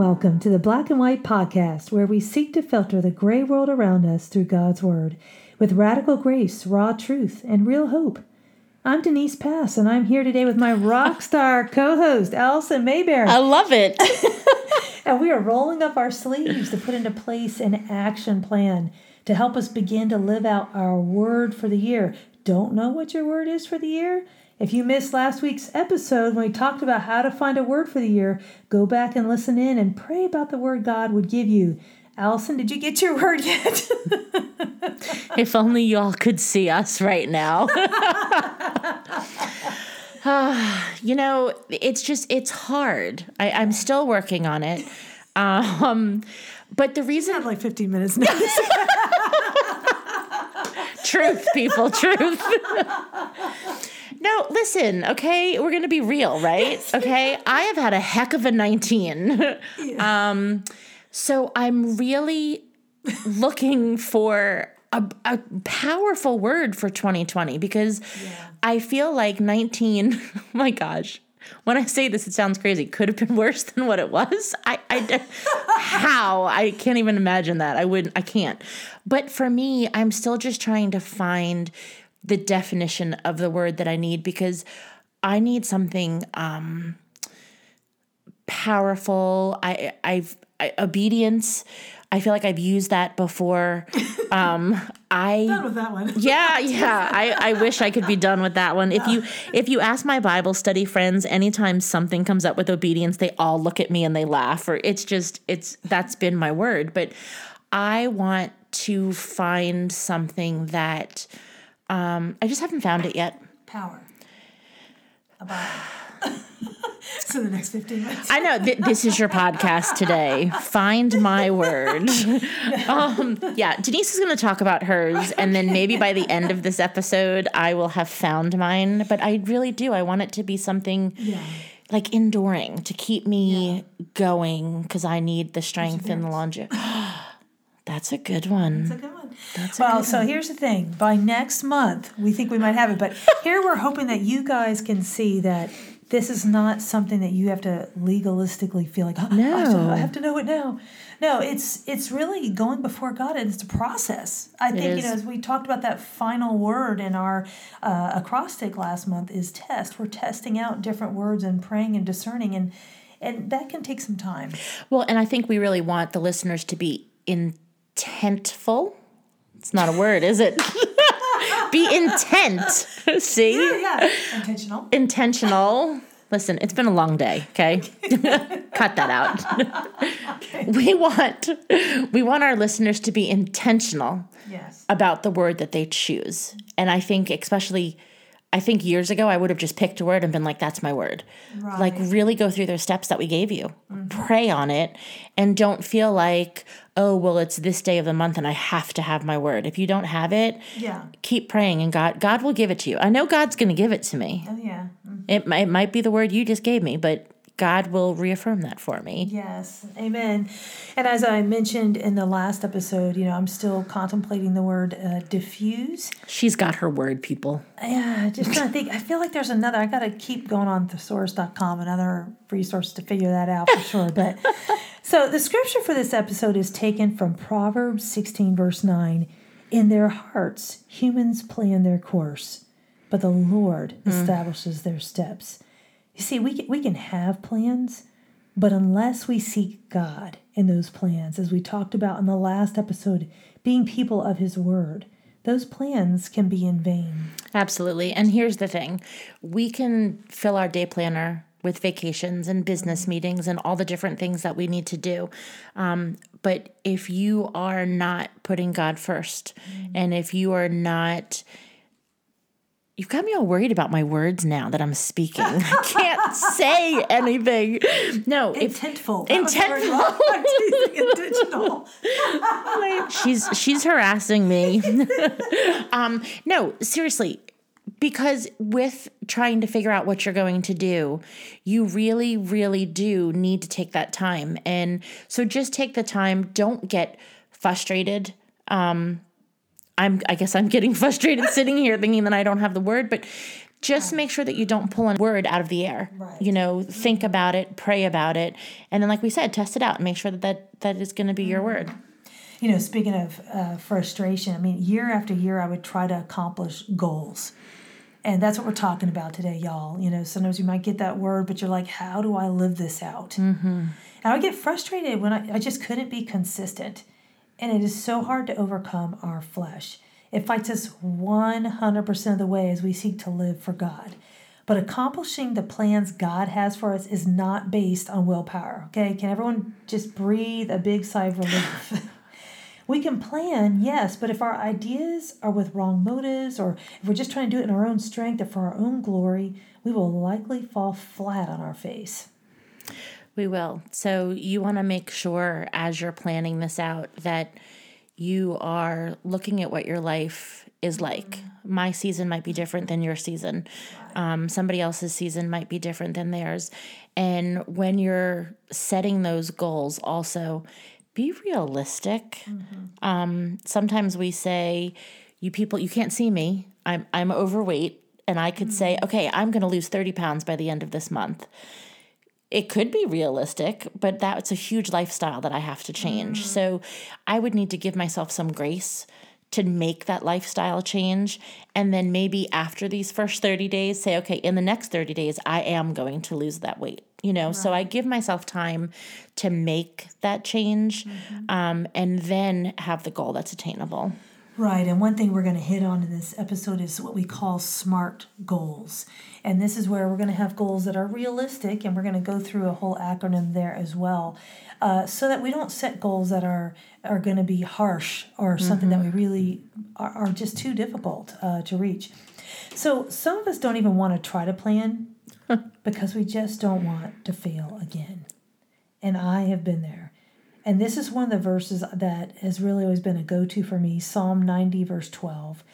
welcome to the Black and White Podcast, where we seek to filter the gray world around us through God's Word with radical grace, raw truth, and real hope. I'm Denise Pass, and I'm here today with my rock star co host, Allison Mayberry. I love it. and we are rolling up our sleeves to put into place an action plan to help us begin to live out our word for the year. Don't know what your word is for the year? If you missed last week's episode when we talked about how to find a word for the year, go back and listen in and pray about the word God would give you. Allison, did you get your word yet? if only y'all could see us right now. you know, it's just, it's hard. I, I'm still working on it. Um, but the reason. I have like 15 minutes now. truth, people, truth. No, listen, okay? We're going to be real, right? Okay? I have had a heck of a 19. Yeah. Um so I'm really looking for a, a, powerful word for 2020 because yeah. I feel like 19, oh my gosh. When I say this, it sounds crazy. Could have been worse than what it was. I, I how I can't even imagine that. I wouldn't. I can't. But for me, I'm still just trying to find the definition of the word that I need because I need something um, powerful. I I've I, obedience. I feel like I've used that before. Um, I done with that one. yeah, yeah. I, I wish I could be done with that one. If you if you ask my Bible study friends, anytime something comes up with obedience, they all look at me and they laugh. Or it's just it's that's been my word. But I want to find something that um, I just haven't found it yet. Power. About so the next 15 minutes. I know th- this is your podcast today. Find my word. Um, yeah, Denise is going to talk about hers, and then maybe by the end of this episode, I will have found mine. But I really do. I want it to be something. Yeah. Like enduring to keep me yeah. going because I need the strength and the longevity. That's a good one. That's a good one. That's well, so here's the thing. By next month, we think we might have it, but here we're hoping that you guys can see that this is not something that you have to legalistically feel like, oh, no. I have, to, I have to know it now. No, it's it's really going before God, and it's a process. I think you know, as we talked about that final word in our uh, acrostic last month is test. We're testing out different words and praying and discerning, and and that can take some time. Well, and I think we really want the listeners to be intentful. It's not a word, is it? be intent. See? Yeah, yeah. Intentional. Intentional. Listen, it's been a long day, okay? Cut that out. okay. We want we want our listeners to be intentional yes. about the word that they choose. And I think especially I think years ago I would have just picked a word and been like, that's my word. Right. Like, really go through those steps that we gave you, mm-hmm. pray on it, and don't feel like, oh, well, it's this day of the month and I have to have my word. If you don't have it, yeah. keep praying and God God will give it to you. I know God's going to give it to me. Oh, yeah. Mm-hmm. It, it might be the word you just gave me, but God will reaffirm that for me. Yes. Amen. And as I mentioned in the last episode, you know, I'm still contemplating the word uh, diffuse. She's got her word, people. Yeah, just trying to think. I feel like there's another, I got to keep going on thesaurus.com, another resource to figure that out for sure. But so the scripture for this episode is taken from Proverbs 16, verse 9. In their hearts, humans plan their course, but the Lord mm. establishes their steps. You see, we can, we can have plans, but unless we seek God in those plans, as we talked about in the last episode, being people of His Word, those plans can be in vain. Absolutely. And here's the thing we can fill our day planner with vacations and business meetings and all the different things that we need to do. Um, but if you are not putting God 1st mm-hmm. and if you are not You've got me all worried about my words now that I'm speaking. I can't say anything. No, intentful. If, intentful. intentional. she's she's harassing me. um, no, seriously, because with trying to figure out what you're going to do, you really, really do need to take that time. And so just take the time. Don't get frustrated. Um, I'm I guess I'm getting frustrated sitting here thinking that I don't have the word, but just make sure that you don't pull a word out of the air. Right. You know, think about it, pray about it, and then, like we said, test it out and make sure that that, that is going to be your word. You know, speaking of uh, frustration, I mean, year after year, I would try to accomplish goals. And that's what we're talking about today, y'all. You know, sometimes you might get that word, but you're like, how do I live this out? Mm-hmm. And I would get frustrated when I, I just couldn't be consistent. And it is so hard to overcome our flesh. It fights us 100% of the way as we seek to live for God. But accomplishing the plans God has for us is not based on willpower. Okay, can everyone just breathe a big sigh of relief? we can plan, yes, but if our ideas are with wrong motives or if we're just trying to do it in our own strength or for our own glory, we will likely fall flat on our face. We will. So you want to make sure as you're planning this out that you are looking at what your life is like. My season might be different than your season. Um, somebody else's season might be different than theirs. And when you're setting those goals, also be realistic. Um, sometimes we say, "You people, you can't see me. I'm I'm overweight." And I could say, okay, I'm going to lose 30 pounds by the end of this month it could be realistic, but that's a huge lifestyle that I have to change. So I would need to give myself some grace to make that lifestyle change. And then maybe after these first 30 days, say, okay, in the next 30 days, I am going to lose that weight. You know, so I give myself time to make that change um, and then have the goal that's attainable. Right, and one thing we're going to hit on in this episode is what we call SMART goals. And this is where we're going to have goals that are realistic, and we're going to go through a whole acronym there as well, uh, so that we don't set goals that are are going to be harsh or something that we really are, are just too difficult uh, to reach. So some of us don't even want to try to plan because we just don't want to fail again. And I have been there. And this is one of the verses that has really always been a go to for me Psalm 90, verse 12.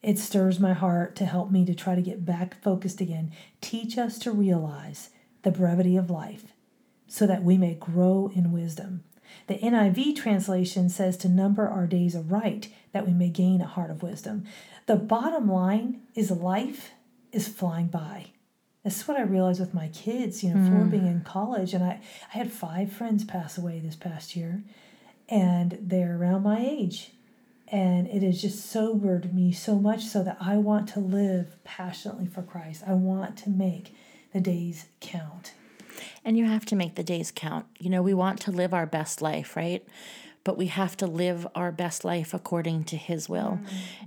It stirs my heart to help me to try to get back focused again. Teach us to realize the brevity of life so that we may grow in wisdom. The NIV translation says to number our days aright that we may gain a heart of wisdom. The bottom line is life is flying by. This is what I realized with my kids, you know, for being mm. in college. And I, I had five friends pass away this past year, and they're around my age. And it has just sobered me so much so that I want to live passionately for Christ. I want to make the days count. And you have to make the days count. You know, we want to live our best life, right? But we have to live our best life according to His will.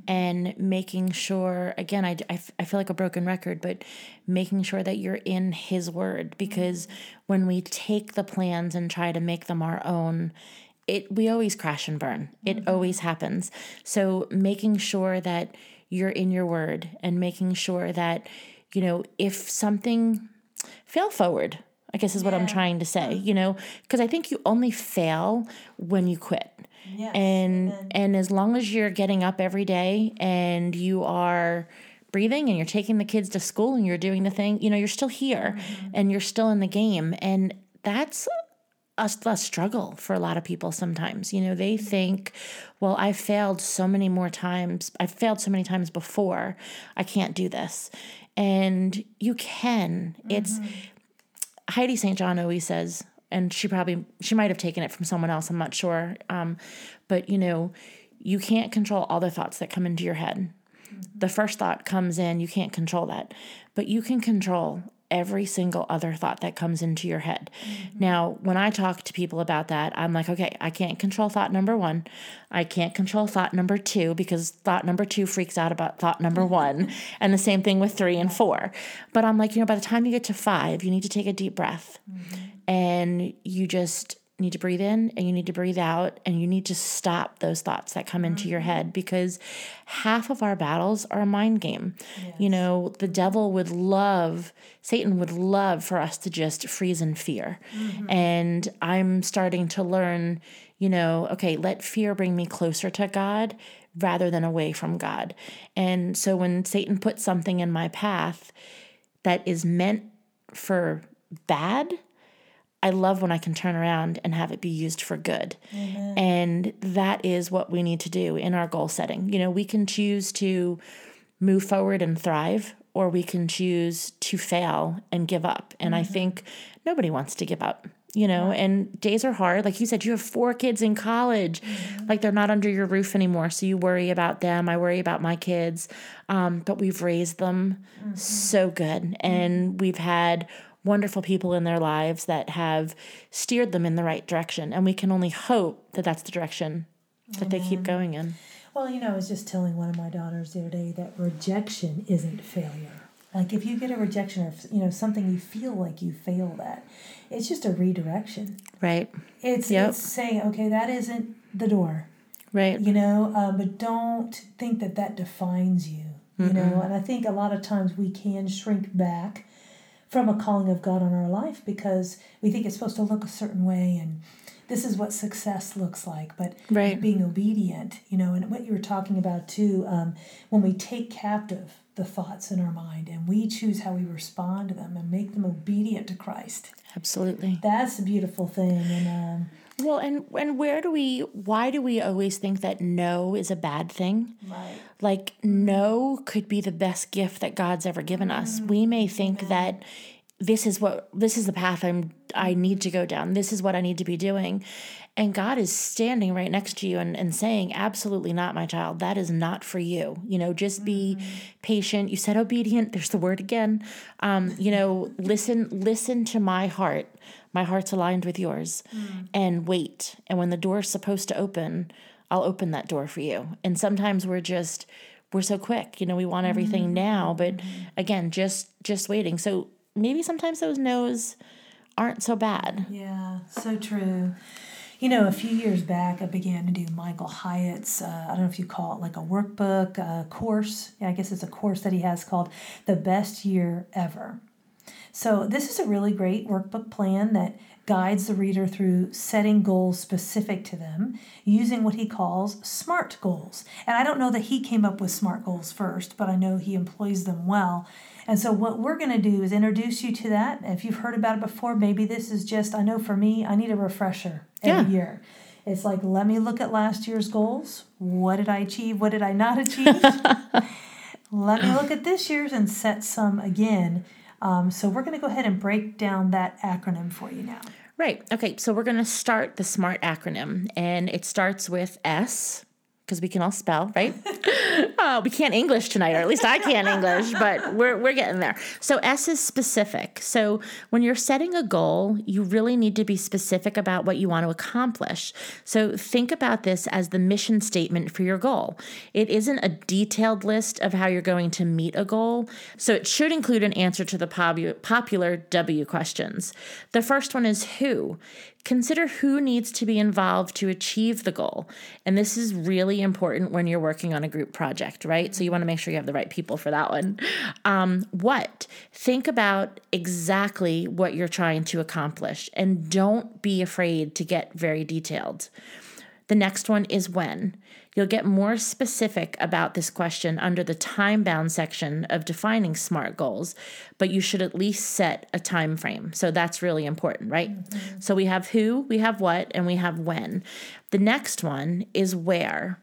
And making sure, again, I, I, I feel like a broken record, but making sure that you're in His word. Because when we take the plans and try to make them our own, it we always crash and burn. It mm-hmm. always happens. So making sure that you're in your word and making sure that, you know, if something fail forward i guess is what i'm trying to say you know? Because i think you only fail when you quit. Yes, and and as long as you're getting up every day and you are breathing and you're taking the kids to school and you're doing the thing you know you're still here mm-hmm. and you're still in the game. And that's a, a struggle for a lot of people sometimes you know? They mm-hmm. think well i failed so many more times i failed so many times before i can't do this. And you can. It's mm-hmm. Heidi St. John always says, and she probably she might have taken it from someone else. I'm not sure, um, but you know, you can't control all the thoughts that come into your head. The first thought comes in, you can't control that, but you can control every single other thought that comes into your head. Mm-hmm. Now, when I talk to people about that, I'm like, okay, I can't control thought number one. I can't control thought number two because thought number two freaks out about thought number one. and the same thing with three and four. But I'm like, you know, by the time you get to five, you need to take a deep breath mm-hmm. and you just need to breathe in and you need to breathe out and you need to stop those thoughts that come into your mm-hmm. head because half of our battles are a mind game. You know, the devil would love, Satan would love for us to just freeze in fear. Mm-hmm. And I'm starting to learn, you know, okay, let fear bring me closer to God rather than away from God. And so when Satan puts something in my path that is meant for bad, I love when I can turn around and have it be used for good. Mm-hmm. And that is what we need to do in our goal setting. You know, we can choose to move forward and thrive, or we can choose to fail and give up. And I mm-hmm. think nobody wants to give up, you know, and days are hard. Like you said, you have four kids in college, mm-hmm. like they're not under your roof anymore. So you worry about them. I worry about my kids. Um, but we've raised them so good. And we've had wonderful people in their lives that have steered them in the right direction. And we can only hope that that's the direction that they keep going in. Well, you know, I was just telling one of my daughters the other day that rejection isn't failure. Like if you get a rejection or you know something you feel like you failed at, it's just a redirection. Right. It's Yep. it's saying okay that isn't the door, Right. you know, uh, but don't think that that defines you, you know. And I think a lot of times we can shrink back from a calling of God on our life because we think it's supposed to look a certain way and this is what success looks like. But Right. being obedient, you know, and what you were talking about too, um, when we take captive the thoughts in our mind and we choose how we respond to them and make them obedient to Christ. Absolutely. That's a beautiful thing. And um, Well, and and where do we? Why do we always think that no is a bad thing? right. Like no could be the best gift that God's ever given us. We may think that this is what this is the path I'm I need to go down. This is what I need to be doing. And God is standing right next to you and, and saying, Absolutely not, my child. That is not for you. You know, just be patient. You said obedient. There's the word again. Um, you know, listen, listen to my heart. My heart's aligned with yours. Mm. And wait. And when the door's supposed to open, I'll open that door for you. And sometimes we're just we're so quick, you know, we want everything mm-hmm. now, but mm-hmm. again, just just waiting. So maybe sometimes those no's aren't so bad. Yeah, so true. You know, a few years back, I began to do Michael Hyatt's, uh, I don't know if you call it like a workbook, a course. Yeah, I guess it's a course that he has called The Best Year Ever. So, this is a really great workbook plan that guides the reader through setting goals specific to them using what he calls SMART goals. And I don't know that he came up with SMART goals first, but I know he employs them well. And so, what we're going to do is introduce you to that. If you've heard about it before, maybe this is just, I know for me, I need a refresher every Yeah. year. It's like, let me look at last year's goals. What did I achieve? What did I not achieve? let me look at this year's and set some again. Um, so, we're going to go ahead and break down that acronym for you now. Right. Okay. So we're going to start the SMART acronym, and it starts with S because we can all spell, right? uh, we can't English tonight, or at least I can't English, but we're, we're getting there. So S is specific. So when you're setting a goal, you really need to be specific about what you want to accomplish. So think about this as the mission statement for your goal. It isn't a detailed list of how you're going to meet a goal, so it should include an answer to the popu- popular W questions. The first one is who. Consider who needs to be involved to achieve the goal. And this is really important when you're working on a group project, right? So you want to make sure you have the right people for that one. Um, what? Think about exactly what you're trying to accomplish and don't be afraid to get very detailed. The next one is when. You'll get more specific about this question under the time bound section of defining SMART goals, but you should at least set a time frame. So that's really important, right? Mm-hmm. So we have who, we have what, and we have when. The next one is where.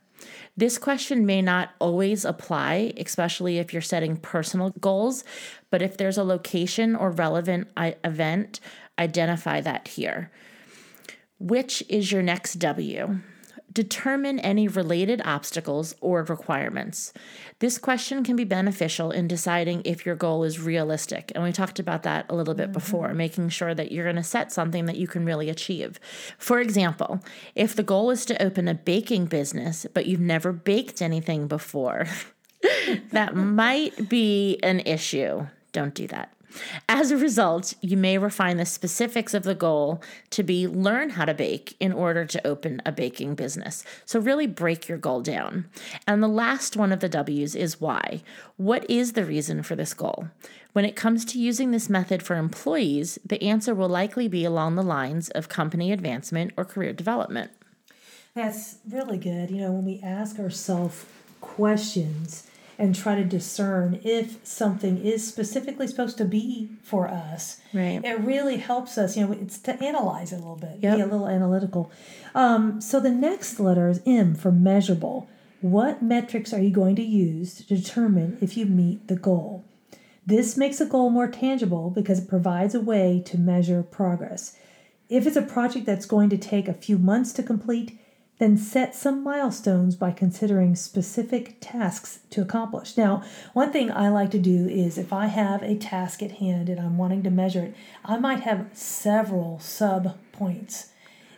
This question may not always apply, especially if you're setting personal goals, but if there's a location or relevant event, identify that here. Which is your next W? Determine any related obstacles or requirements. This question can be beneficial in deciding if your goal is realistic. And we talked about that a little bit before, mm-hmm. making sure that you're going to set something that you can really achieve. For example, if the goal is to open a baking business, but you've never baked anything before, that might be an issue. Don't do that. As a result, you may refine the specifics of the goal to be learn how to bake in order to open a baking business. So, really break your goal down. And the last one of the W's is why. What is the reason for this goal? When it comes to using this method for employees, the answer will likely be along the lines of company advancement or career development. That's really good. You know, when we ask ourselves questions and try to discern if something is specifically supposed to be for us, Right. it really helps us. You know, it's to analyze it a little bit, Yep. be a little analytical. Um, so the next letter is M for measurable. What metrics are you going to use to determine if you meet the goal? This makes a goal more tangible because it provides a way to measure progress. If it's a project that's going to take a few months to complete, then set some milestones by considering specific tasks to accomplish. Now, one thing I like to do is if I have a task at hand and I'm wanting to measure it, I might have several sub points.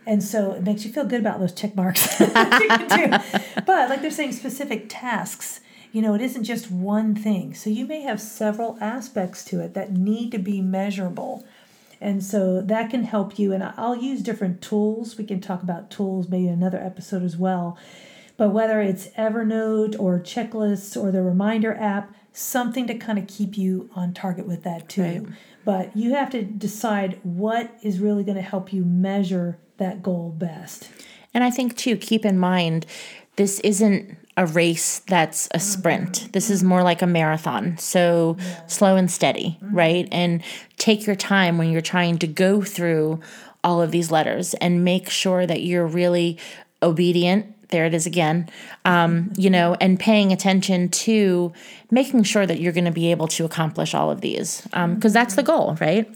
And so it makes you feel good about those check marks. but like they're saying, specific tasks, you know, it isn't just one thing. So you may have several aspects to it that need to be measurable. And so that can help you. And I'll use different tools. We can talk about tools maybe in another episode as well. But whether it's Evernote or checklists or the reminder app, something to kind of keep you on target with that too. Right. But you have to decide what is really going to help you measure that goal best. And I think too, keep in mind, this isn't a race that's a sprint. Mm-hmm. This is more like a marathon. So yeah. slow and steady, mm-hmm. right? And take your time when you're trying to go through all of these letters and make sure that you're really obedient. There it is again, um, you know, and paying attention to making sure that you're going to be able to accomplish all of these because um, that's the goal, right?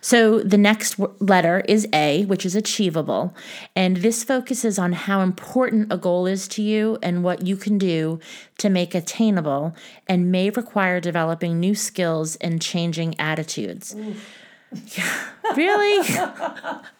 So the next letter is A, which is achievable. And this focuses on how important a goal is to you and what you can do to make attainable and may require developing new skills and changing attitudes. Yeah, really?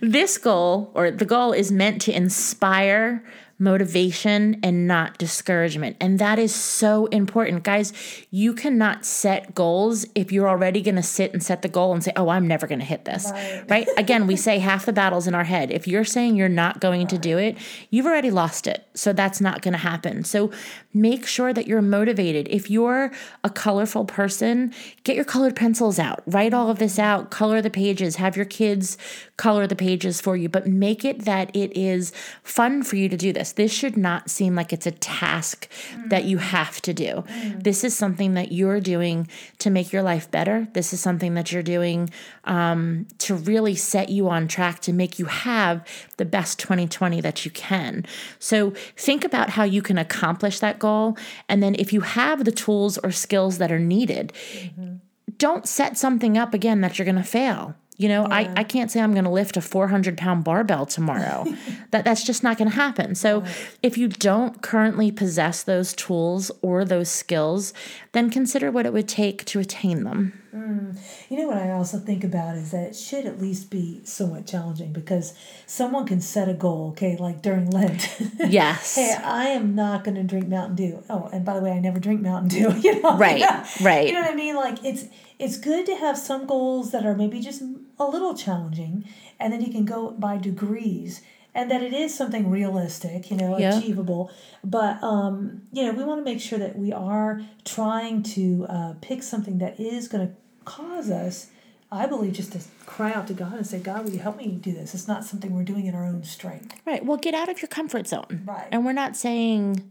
this goal, or the goal, is meant to inspire motivation and not discouragement. And that is so important. Guys, you cannot set goals if you're already going to sit and set the goal and say, oh, I'm never going to hit this. Right. right? Again, we say half the battles in our head. If you're saying you're not going right. to do it, you've already lost it. So that's not going to happen. So make sure that you're motivated. If you're a colorful person, get your colored pencils out, write all of this out, color the pages, have your kids color the pages for you, but make it that it is fun for you to do this. This should not seem like it's a task mm. that you have to do. Mm. This is something that you're doing to make your life better. This is something that you're doing um, to really set you on track to make you have the best 2020 that you can. So think about how you can accomplish that goal. And then if you have the tools or skills that are needed, mm-hmm. don't set something up again that you're going to fail you know, yeah. I, I can't say I'm going to lift a 400 pound barbell tomorrow. that that's just not going to happen. So right. if you don't currently possess those tools or those skills, then consider what it would take to attain them. Mm. You know what I also think about is that it should at least be somewhat challenging because someone can set a goal, okay, like during Lent. Yes. hey, I am not going to drink Mountain Dew. Oh, and by the way, I never drink Mountain Dew. You know, right, right. You know what I mean? Like it's it's good to have some goals that are maybe just a little challenging, and then you can go by degrees, and that it is something realistic, you know, yeah. achievable. But um, you know, we want to make sure that we are trying to uh, pick something that is going to cause us. I believe just to cry out to God and say, God, will you help me do this? It's not something we're doing in our own strength. Right. Well, get out of your comfort zone. Right. And we're not saying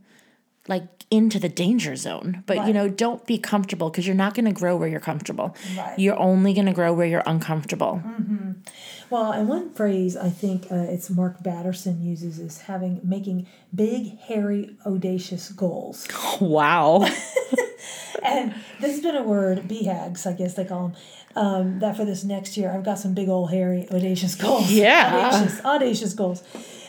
like into the danger zone. But right. you know don't be comfortable because you're not going to grow where you're comfortable. Right. you're only going to grow where you're uncomfortable. Mm-hmm. well and one phrase i think uh, it's mark batterson uses is having making big hairy audacious goals. Wow. And this has been a word BHAGs i guess they call them um, that for this next year i've got some big old hairy audacious goals. Yeah. Audacious, audacious goals.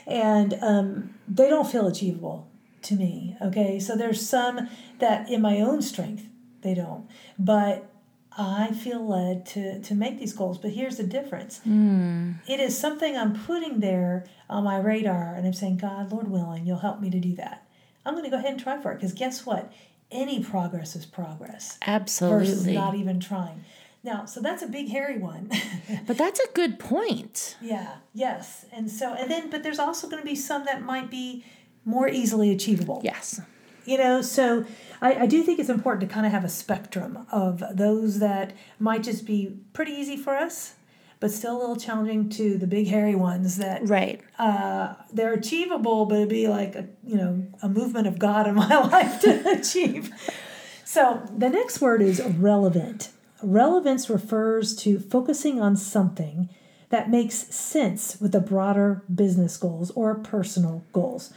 And um, they don't feel achievable to me. Okay, so there's some that in my own strength they don't, but I feel led to to make these goals. But here's the difference: mm. it is something I'm putting there on my radar, and I'm saying, God, Lord willing, you'll help me to do that. I'm going to go ahead and try for it because guess what? Any progress is progress. Absolutely. Versus not even trying. Now, so that's a big hairy one. but that's a good point. Yeah, yes. And so and then but there's also going to be some that might be more easily achievable. Yes. You know, so I, I do think it's important to kind of have a spectrum of those that might just be pretty easy for us, but still a little challenging to the big hairy ones that right uh, they're achievable, but it'd be like a you know a movement of God in my life to achieve. So the next word is relevant. Relevance refers to focusing on something that makes sense with the broader business goals or personal goals.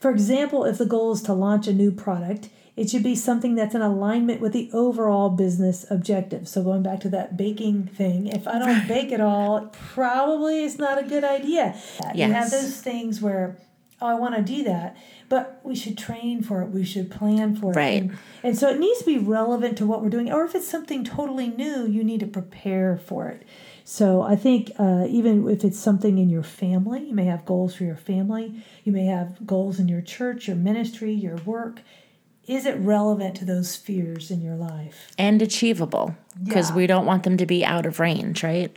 For example, if the goal is to launch a new product, It should be something that's in alignment with the overall business objective. So going back to that baking thing, if I don't bake at all, it probably is not a good idea. You have those things where, oh, I want to do that, but we should train for it. We should plan for it. Right. And, and so it needs to be relevant to what we're doing. Or if it's something totally new, you need to prepare for it. So I think uh, even if it's something in your family, you may have goals for your family. You may have goals in your church, your ministry, your work. Is it relevant to those fears in your life? and achievable because Yeah. we don't want them to be out of range, right?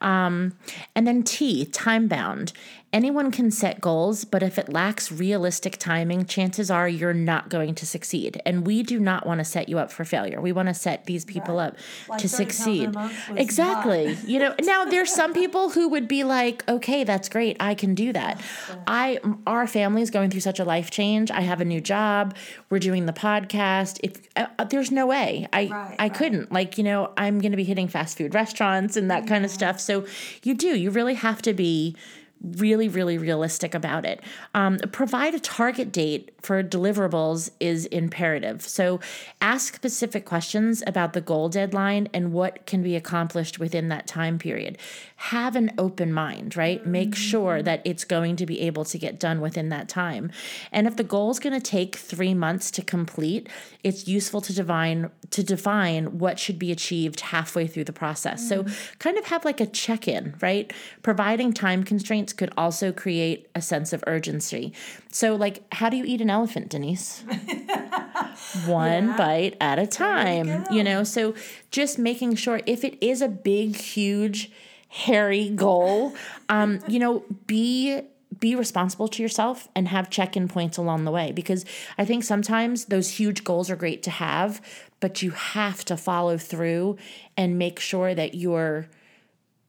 Um, and then T, time bound. Anyone can set goals, but if it lacks realistic timing, chances are you're not going to succeed. And we do not want to set you up for failure. We want to set these people Right. up Like to 30 pounds in a succeed. Exactly. you know, now there's some people who would be like, okay, that's great. I can do that. I, our family is going through such a life change. I have a new job. We're doing the podcast. If uh, uh, there's no way I, Right, I right. couldn't like, you know, I'm going to be hitting fast food restaurants and that kind of stuff. So you do, you really have to be really, really realistic about it. Um, provide a target date for deliverables is imperative. So ask specific questions about the goal deadline and what can be accomplished within that time period. Have an open mind, right? Make sure mm-hmm. that it's going to be able to get done within that time. And if the goal is going to take three months to complete, it's useful to define to define what should be achieved halfway through the process. So mm-hmm. kind of have like a check-in, right? Providing time constraints could also create a sense of urgency. So like how do you eat an elephant, Denise? One Yeah. bite at a time, go. you know? So just making sure if it is a big huge hairy goal, um, you know, be be responsible to yourself and have check-in points along the way because I think sometimes those huge goals are great to have, but you have to follow through and make sure that you're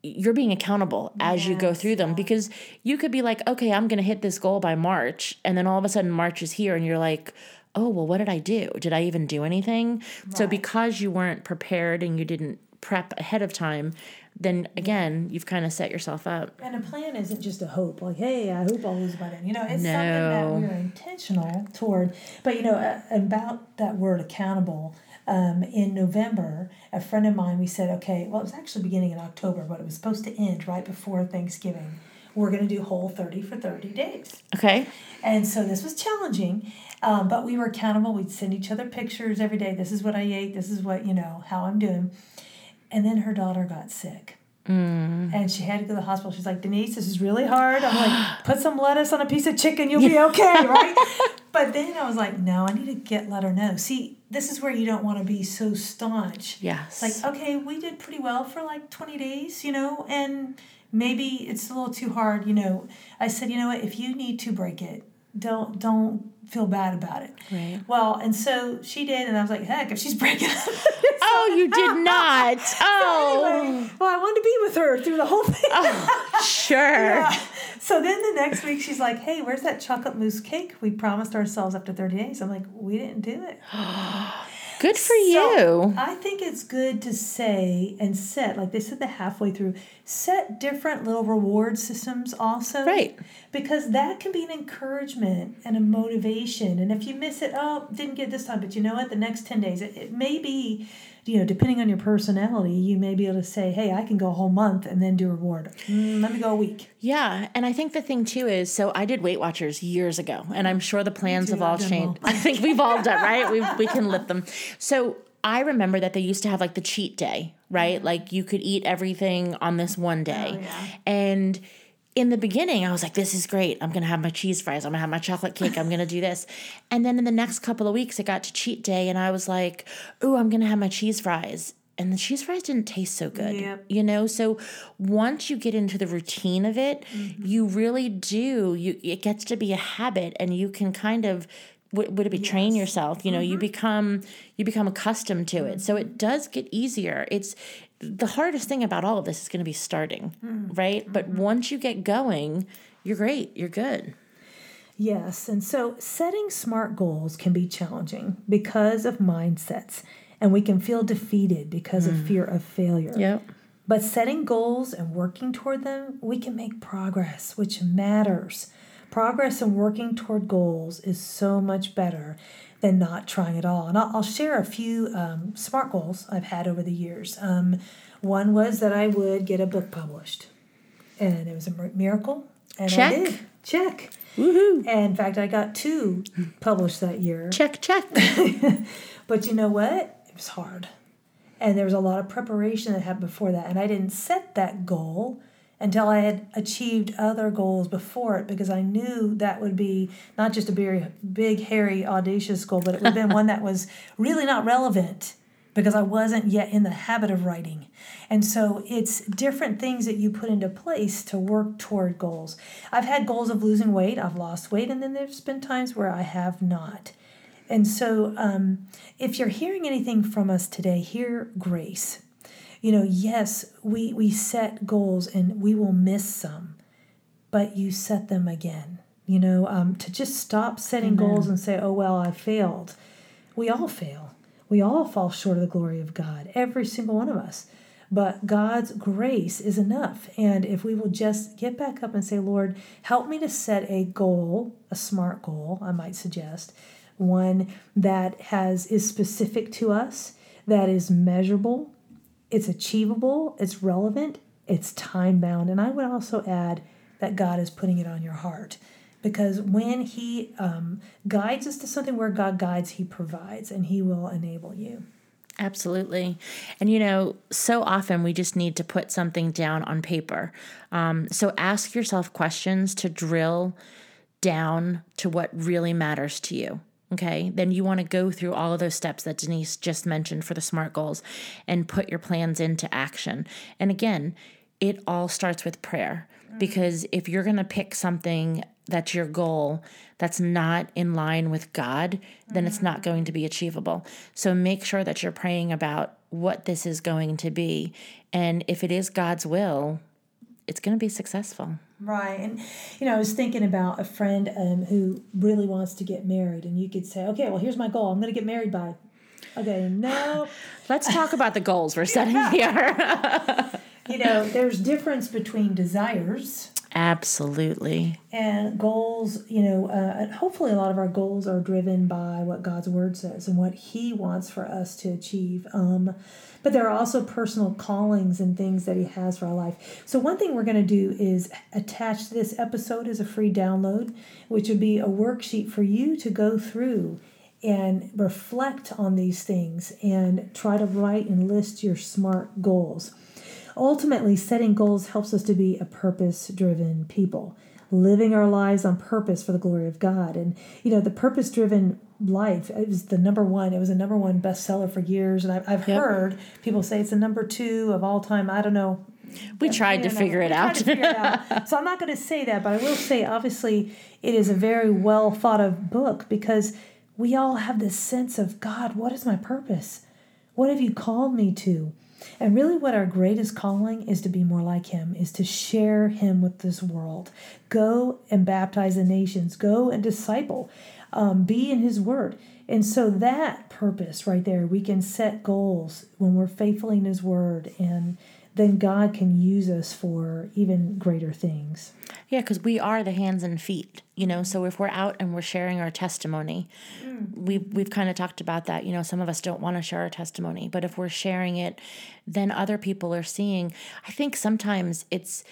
you're being accountable as you go through them because you could be like, okay, I'm going to hit this goal by March. And then all of a sudden, March is here, and you're like, oh, well, what did I do? Did I even do anything? So, because you weren't prepared and you didn't prep ahead of time, then again, you've kind of set yourself up. And a plan isn't just a hope, like, hey, I hope I'll lose by then. You know, it's something that we're intentional toward. But, you know, about that word accountable, um, in November, a friend of mine, we said, okay, well, it was actually beginning in October, but it was supposed to end right before Thanksgiving. We're going to do whole 30 for 30 days. Okay. And so this was challenging, um, but we were accountable. We'd send each other pictures every day. This is what I ate. This is what, you know, how I'm doing. And then her daughter got sick. Mm. And she had to go to the hospital. She's like, Denise, this is really hard. I'm like, put some lettuce on a piece of chicken, you'll be okay, right? But then I was like, no, I need to get let her know. See, this is where you don't want to be so staunch. Yes. Like, okay, we did pretty well for like 20 days, you know, and maybe it's a little too hard, you know. I said, you know what, if you need to break it, don't don't feel bad about it. Right. Well, and so she did, and I was like, heck, if she's breaking up. oh, you did not. Oh, Anyway, well, I wanted to be with her through the whole thing. Oh, sure. Yeah. So then the next week she's like, "Hey, where's that chocolate mousse cake we promised ourselves after 30 days?" I'm like, "We didn't do it." Good for So, you. I think it's good to say and set, like they said the halfway through, set different little reward systems also. Right. Because that can be an encouragement and a motivation. And if you miss it, oh, didn't get it this time, but you know what? The next 10 days, it, it may be, you know, depending on your personality, you may be able to say, hey, I can go a whole month and then do a reward. Mm, let me go a week. Yeah, and I think the thing too is so I did Weight Watchers years ago, and I'm sure the plans have all changed. I think we've all done right. We we can lift them. So I remember that they used to have like the cheat day, right? Like you could eat everything on this one day, Mm-hmm. Oh, yeah. and in the beginning, I was like, this is great. I'm going to have my cheese fries. I'm going to have my chocolate cake. I'm going to do this. And then in the next couple of weeks, it got to cheat day, and I was like, ooh, I'm going to have my cheese fries. And the cheese fries didn't taste so good. Yep. You know, so once you get into the routine of it, mm-hmm. you really do. You it gets to be a habit, and you can kind of would, would it be train yourself? You know, you mm-hmm. become you become accustomed to it. So it mm-hmm. does get easier. It's the hardest thing about all of this is going to be starting, mm. right? But mm-hmm. once you get going, you're great. You're good. Yes, and so setting smart goals can be challenging because of mindsets, and we can feel defeated because of mm. fear of failure. Yep. But setting goals and working toward them, we can make progress, which matters. Progress and working toward goals is so much better than not trying at all. And I'll, I'll share a few um, SMART goals I've had over the years. Um, one was that I would get a book published, and it was a miracle. And check. I did. Check. Woohoo. And in fact, I got two published that year. Check, check. but you know what? It was hard. And there was a lot of preparation that happened before that. And I didn't set that goal until I had achieved other goals before it because I knew that would be not just a very big, hairy, audacious goal, but it would have been one that was really not relevant because I wasn't yet in the habit of writing. And so it's different things that you put into place to work toward goals. I've had goals of losing weight, I've lost weight, and then there's been times where I have not. And so um, if you're hearing anything from us today, hear grace you know, yes, we, we set goals and we will miss some, but you set them again. You know, um, to just stop setting Amen. goals and say, oh, well, I failed. We all fail. We all fall short of the glory of God, every single one of us. But God's grace is enough. And if we will just get back up and say, Lord, help me to set a goal, a smart goal, I might suggest, one that has is specific to us, that is measurable, it's achievable, it's relevant, it's time bound. And I would also add that God is putting it on your heart. Because when He um, guides us to something where God guides, He provides and He will enable you. Absolutely. And you know, so often we just need to put something down on paper. Um, so ask yourself questions to drill down to what really matters to you. Okay, then you want to go through all of those steps that Denise just mentioned for the SMART goals and put your plans into action. And again, it all starts with prayer mm. because if you're going to pick something that's your goal that's not in line with God, then it's not going to be achievable. So make sure that you're praying about what this is going to be. And if it is God's will, it's going to be successful. Right. And, you know, I was thinking about a friend um, who really wants to get married, and you could say, okay, well, here's my goal. I'm going to get married by. Okay, no. Let's talk about the goals we're setting here. you know, there's difference between desires. Absolutely. And goals, you know, uh, hopefully a lot of our goals are driven by what God's word says and what He wants for us to achieve. Um, but there are also personal callings and things that He has for our life. So, one thing we're going to do is attach this episode as a free download, which would be a worksheet for you to go through and reflect on these things and try to write and list your SMART goals. Ultimately, setting goals helps us to be a purpose driven people, living our lives on purpose for the glory of God. And, you know, the purpose driven life it was the number one. It was a number one bestseller for years. And i've, I've yep. heard people say it's the number two of all time. I don't know. We tried, to, figure it out. figure it out. So i'm not going to say that but i will say obviously it is a very well thought of book because we all have this sense of god what is my purpose? What have you called me to and really, what our greatest calling is to be more like Him, is to share Him with this world. Go and baptize the nations, go and disciple um, be in His Word. And so that purpose right there, we can set goals when we're faithful in His Word, and then God can use us for even greater things. Yeah, because we are the hands and feet, you know. So if we're out and we're sharing our testimony, mm. we we've kind of talked about that. You know, some of us don't want to share our testimony, but if we're sharing it, then other people are seeing. I think sometimes it's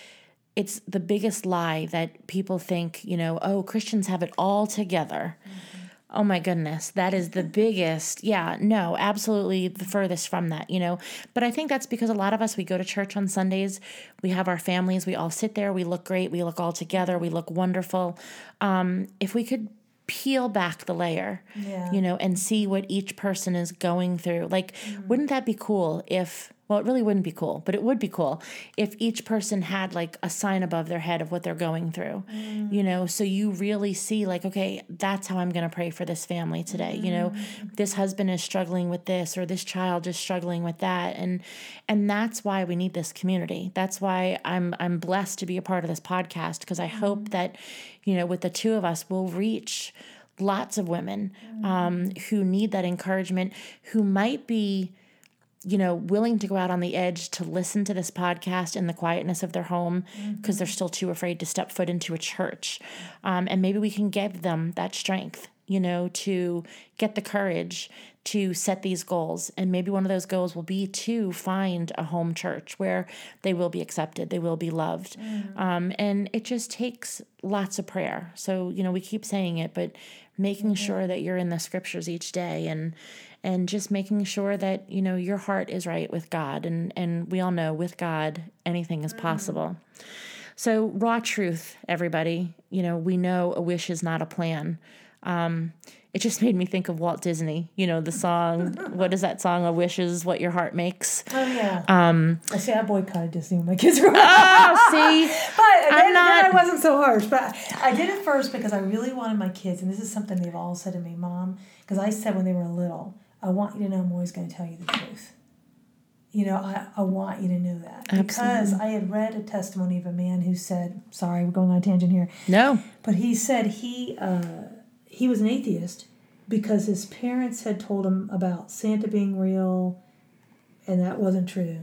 it's the biggest lie that people think, you know, oh, Christians have it all together. Mm-hmm. Oh my goodness, that is the biggest. Yeah, no, absolutely the furthest from that, you know. But I think that's because a lot of us, we go to church on Sundays, we have our families, we all sit there, we look great, we look all together, we look wonderful. Um, if we could peel back the layer, yeah. you know, and see what each person is going through, like, mm-hmm. wouldn't that be cool if well, it really wouldn't be cool, but it would be cool if each person had like a sign above their head of what they're going through, mm. you know, so you really see, like, okay, that's how I'm going to pray for this family today. Mm. You know, mm. this husband is struggling with this, or this child is struggling with that. And, and that's why we need this community. That's why I'm, I'm blessed to be a part of this podcast because I mm. hope that, you know, with the two of us, we'll reach lots of women mm. um, who need that encouragement, who might be you know, willing to go out on the edge to listen to this podcast in the quietness of their home because they're still too afraid to step foot into a church. Um, and maybe we can give them that strength, you know, to get the courage to set these goals. And maybe one of those goals will be to find a home church where they will be accepted, they will be loved. Um, and it just takes lots of prayer. So, you know, we keep saying it, but making sure that you're in the scriptures each day and and just making sure that you know your heart is right with God and and we all know with God anything is possible. So raw truth everybody, you know, we know a wish is not a plan. Um it just made me think of Walt Disney, you know, the song, what is that song? A wish is what your heart makes. Oh yeah. Um, I see. I boycotted Disney when my kids were. Oh, see, But then, not- then I wasn't so harsh. But I did it first because I really wanted my kids, and this is something they've all said to me, Mom. Because I said when they were little, I want you to know I'm always going to tell you the truth. You know, I, I want you to know that because I had read a testimony of a man who said, "Sorry, we're going on a tangent here," no, but he said he uh, he was an atheist because his parents had told him about Santa being real, and that wasn't true.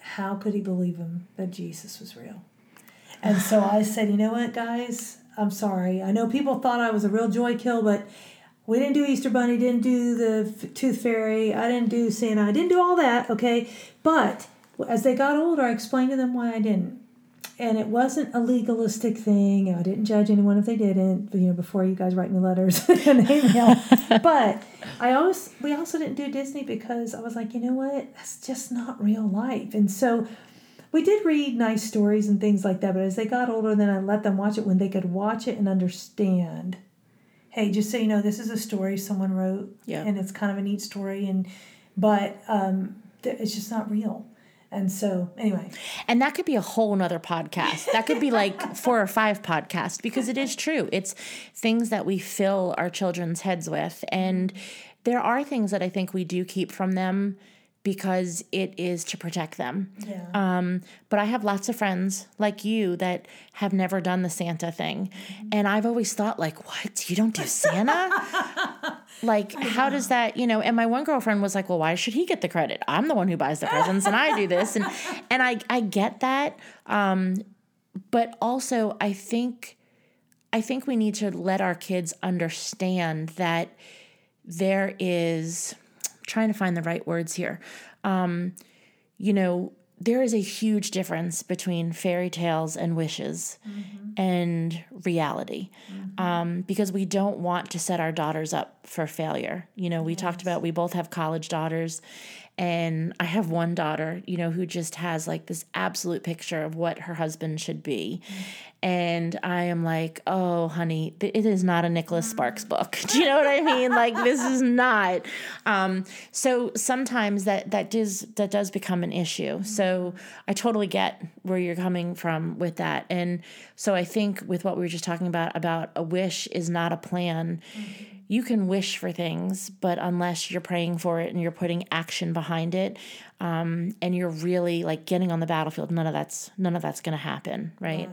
How could he believe him that Jesus was real? And so I said, you know what, guys, I'm sorry. I know people thought I was a real joy kill, but we didn't do Easter Bunny, didn't do the f- Tooth Fairy, I didn't do Santa, I didn't do all that, okay? But as they got older, I explained to them why I didn't and it wasn't a legalistic thing. I didn't judge anyone if they didn't. You know, before you guys write me letters and email. but I always we also didn't do Disney because I was like, you know what, that's just not real life. And so we did read nice stories and things like that. But as they got older, then I let them watch it when they could watch it and understand. Hey, just so you know, this is a story someone wrote, Yeah. and it's kind of a neat story, and but um, th- it's just not real. And so, anyway, And that could be a whole nother podcast. That could be like four or five podcasts because it is true. It's things that we fill our children's heads with. And there are things that I think we do keep from them because it is to protect them. yeah. Um, but I have lots of friends like you that have never done the Santa thing. And I've always thought, like, what? You don't do Santa? like, how does that, you know? And my one girlfriend was like, well, why should he get the credit? I'm the one who buys the presents and I do this. And and I, I get that. Um, but also I think I think we need to let our kids understand that there is trying to find the right words here. Um, you know, there is a huge difference between fairy tales and wishes and reality um, because we don't want to set our daughters up for failure. You know, we talked about we both have college daughters, and I have one daughter, you know, who just has like this absolute picture of what her husband should be. And I am like, oh, honey, th- it is not a Nicholas Sparks mm. book. Do you know what I mean? Like, this is not. Um, so sometimes that that does that does become an issue. Mm-hmm. So I totally get where you're coming from with that. And so I think with what we were just talking about about a wish is not a plan. Mm-hmm. You can wish for things, but unless you're praying for it and you're putting action behind it, um, and you're really like getting on the battlefield, none of that's none of that's going to happen, right?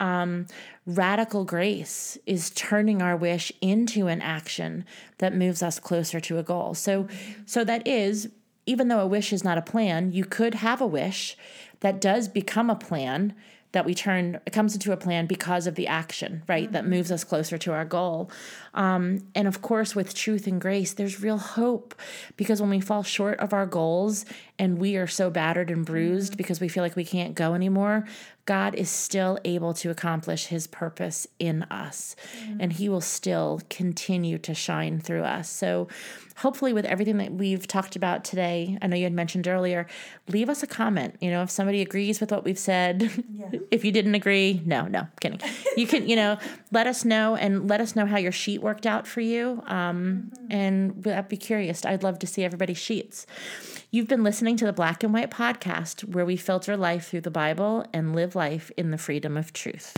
Um, radical grace is turning our wish into an action that moves us closer to a goal. So, so that is even though a wish is not a plan, you could have a wish that does become a plan that we turn it comes into a plan because of the action right that moves us closer to our goal. Um, and of course with truth and grace there's real hope because when we fall short of our goals and we are so battered and bruised because we feel like we can't go anymore god is still able to accomplish his purpose in us and he will still continue to shine through us. So hopefully with everything that we've talked about today i know you had mentioned earlier leave us a comment. You know if somebody agrees with what we've said if you didn't agree no no kidding. You can you know let us know and let us know how your sheet worked out for you um, and i'd be curious. I'd love to see everybody's sheets You've been listening to the Black and White podcast, where we filter life through the Bible and live life in the freedom of truth.